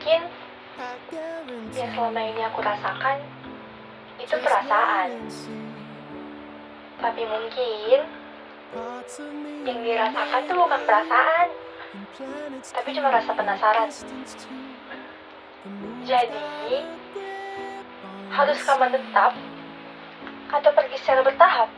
mungkin yang selama ini aku rasakan itu perasaan. Tapi mungkin yang dirasakan tuh bukan perasaan, tapi cuma rasa penasaran. Jadi, harus kamu tetap atau pergi secara bertahap?